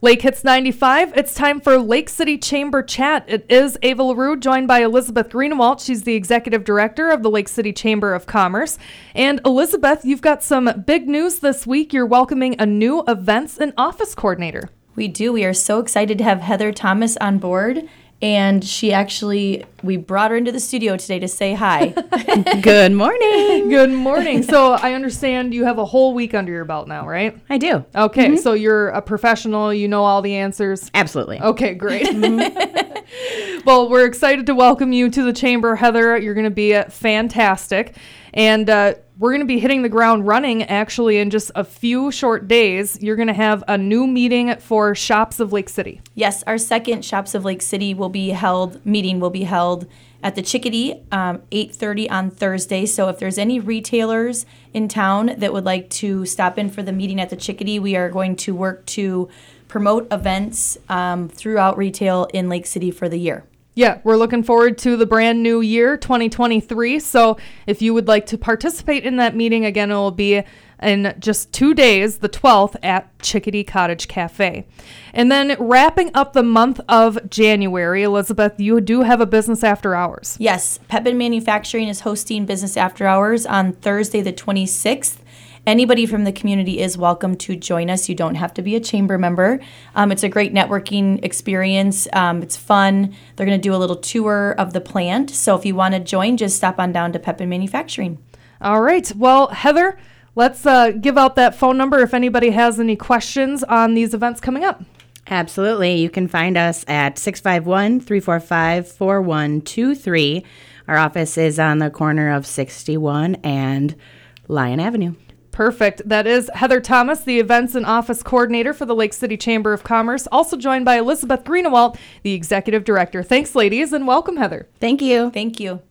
Lake Hits 95, it's time for Lake City Chamber Chat. It is Ava LaRue, joined by Elizabeth Greenewalt. She's the executive director of the Lake City Chamber of Commerce. And Elizabeth, you've got some big news this week. You're welcoming a new events and office coordinator. We do. We are so excited to have Heather Thomas on board and she actually we brought her into the studio today to say hi. Good morning. Good morning. So I understand you have a whole week under your belt now, right? I do. Okay, mm-hmm. so you're a professional, you know all the answers. Absolutely. Okay, great. Mm-hmm. well, we're excited to welcome you to the chamber, Heather. You're going to be fantastic. And uh, we're going to be hitting the ground running actually in just a few short days. You're going to have a new meeting for Shops of Lake City. Yes, our second Shops of Lake City will be held, meeting will be held at the Chickadee, um, 8.30 on Thursday. So if there's any retailers in town that would like to stop in for the meeting at the Chickadee, we are going to work to promote events um, throughout retail in Lake City for the year. Yeah, we're looking forward to the brand new year, 2023. So if you would like to participate in that meeting, again, it will be in just two days, the 12th, at Chickadee Cottage Cafe. And then wrapping up the month of January, Elizabeth, you do have a business after hours. Yes, Pepin Manufacturing is hosting business after hours on Thursday, the 26th anybody from the community is welcome to join us. You don't have to be a chamber member. Um, it's a great networking experience. Um, it's fun. They're going to do a little tour of the plant. So if you want to join, just stop on down to Pepin Manufacturing. All right. Well, Heather, let's uh, give out that phone number if anybody has any questions on these events coming up. Absolutely. You can find us at 651 345 4123. Our office is on the corner of 61 and Lyon Avenue. Perfect. That is Heather Thomas, the events and office coordinator for the Lake City Chamber of Commerce, also joined by Elizabeth Greenewalt, the executive director. Thanks, ladies, and welcome, Heather. Thank you. Thank you.